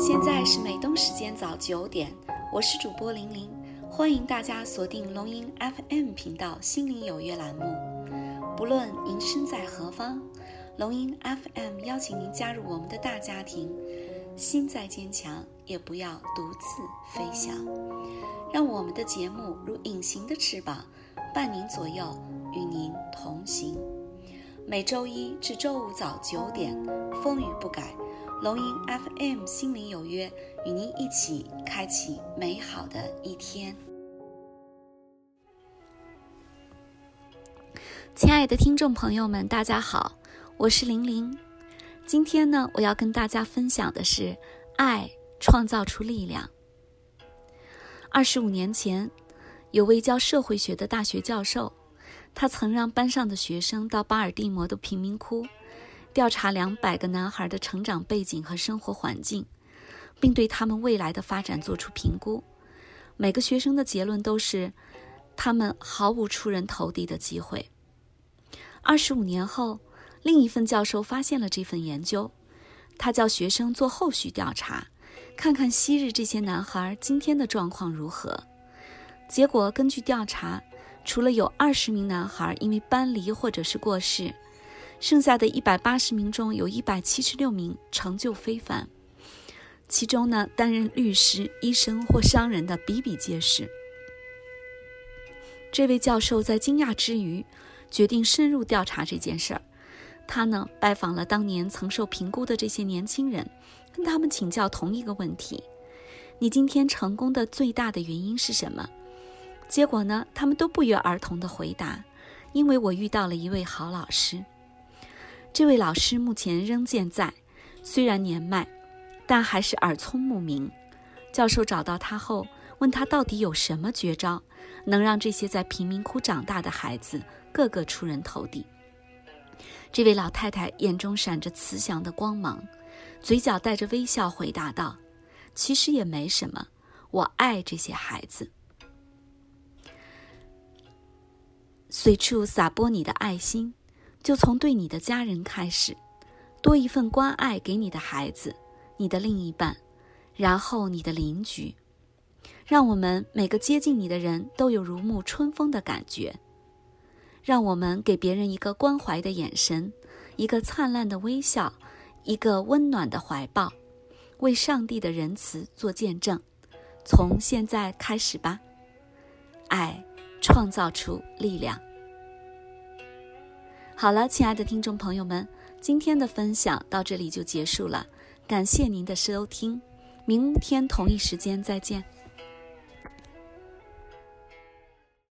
现在是美东时间早九点，我是主播玲玲，欢迎大家锁定龙吟 FM 频道《心灵有约》栏目。不论您身在何方，龙吟 FM 邀请您加入我们的大家庭。心再坚强，也不要独自飞翔。让我们的节目如隐形的翅膀，伴您左右，与您同行。每周一至周五早九点，风雨不改。龙吟 FM 心灵有约，与您一起开启美好的一天。亲爱的听众朋友们，大家好，我是玲玲。今天呢，我要跟大家分享的是，爱创造出力量。二十五年前，有位教社会学的大学教授，他曾让班上的学生到巴尔的摩的贫民窟。调查两百个男孩的成长背景和生活环境，并对他们未来的发展做出评估。每个学生的结论都是，他们毫无出人头地的机会。二十五年后，另一份教授发现了这份研究，他叫学生做后续调查，看看昔日这些男孩今天的状况如何。结果根据调查，除了有二十名男孩因为搬离或者是过世。剩下的一百八十名中，有一百七十六名成就非凡，其中呢，担任律师、医生或商人的比比皆是。这位教授在惊讶之余，决定深入调查这件事儿。他呢，拜访了当年曾受评估的这些年轻人，跟他们请教同一个问题：你今天成功的最大的原因是什么？结果呢，他们都不约而同的回答：因为我遇到了一位好老师。这位老师目前仍健在，虽然年迈，但还是耳聪目明。教授找到他后，问他到底有什么绝招，能让这些在贫民窟长大的孩子个个出人头地。这位老太太眼中闪着慈祥的光芒，嘴角带着微笑回答道：“其实也没什么，我爱这些孩子。随处撒播你的爱心。”就从对你的家人开始，多一份关爱给你的孩子、你的另一半，然后你的邻居，让我们每个接近你的人都有如沐春风的感觉。让我们给别人一个关怀的眼神，一个灿烂的微笑，一个温暖的怀抱，为上帝的仁慈做见证。从现在开始吧，爱创造出力量。好了，亲爱的听众朋友们，今天的分享到这里就结束了，感谢您的收听，明天同一时间再见。